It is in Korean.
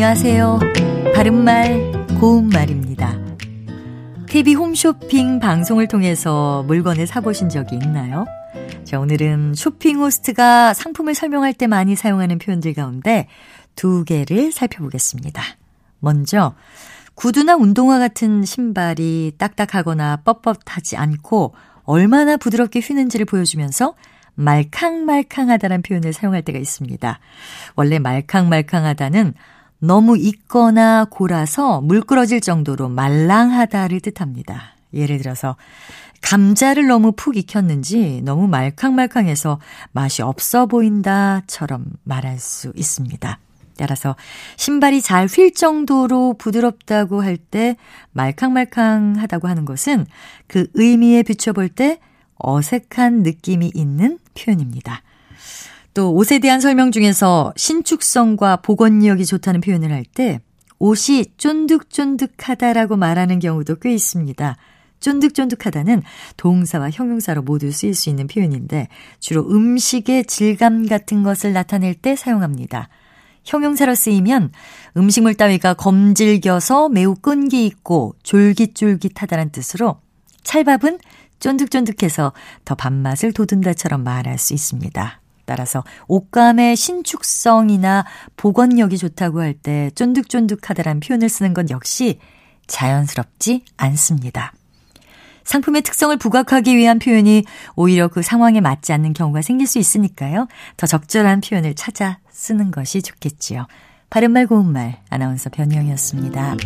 안녕하세요. 바른말, 고운말입니다. TV 홈쇼핑 방송을 통해서 물건을 사보신 적이 있나요? 자, 오늘은 쇼핑 호스트가 상품을 설명할 때 많이 사용하는 표현들 가운데 두 개를 살펴보겠습니다. 먼저, 구두나 운동화 같은 신발이 딱딱하거나 뻣뻣하지 않고 얼마나 부드럽게 휘는지를 보여주면서 말캉말캉하다는 표현을 사용할 때가 있습니다. 원래 말캉말캉하다는 너무 익거나 골아서 물끄러질 정도로 말랑하다를 뜻합니다. 예를 들어서 감자를 너무 푹 익혔는지 너무 말캉말캉해서 맛이 없어 보인다처럼 말할 수 있습니다. 따라서 신발이 잘 휠 정도로 부드럽다고 할 때 말캉말캉하다고 하는 것은 그 의미에 비춰볼 때 어색한 느낌이 있는 표현입니다. 또 옷에 대한 설명 중에서 신축성과 복원력이 좋다는 표현을 할 때 옷이 쫀득쫀득하다라고 말하는 경우도 꽤 있습니다. 쫀득쫀득하다는 동사와 형용사로 모두 쓰일 수 있는 표현인데 주로 음식의 질감 같은 것을 나타낼 때 사용합니다. 형용사로 쓰이면 음식물 따위가 검질겨서 매우 끈기 있고 졸깃졸깃하다는 뜻으로 찰밥은 쫀득쫀득해서 더 밥맛을 돋운다처럼 말할 수 있습니다. 따라서 옷감의 신축성이나 복원력이 좋다고 할 때 쫀득쫀득하다란 표현을 쓰는 건 역시 자연스럽지 않습니다. 상품의 특성을 부각하기 위한 표현이 오히려 그 상황에 맞지 않는 경우가 생길 수 있으니까요. 더 적절한 표현을 찾아 쓰는 것이 좋겠지요. 바른말 고운말 아나운서 변희영이었습니다.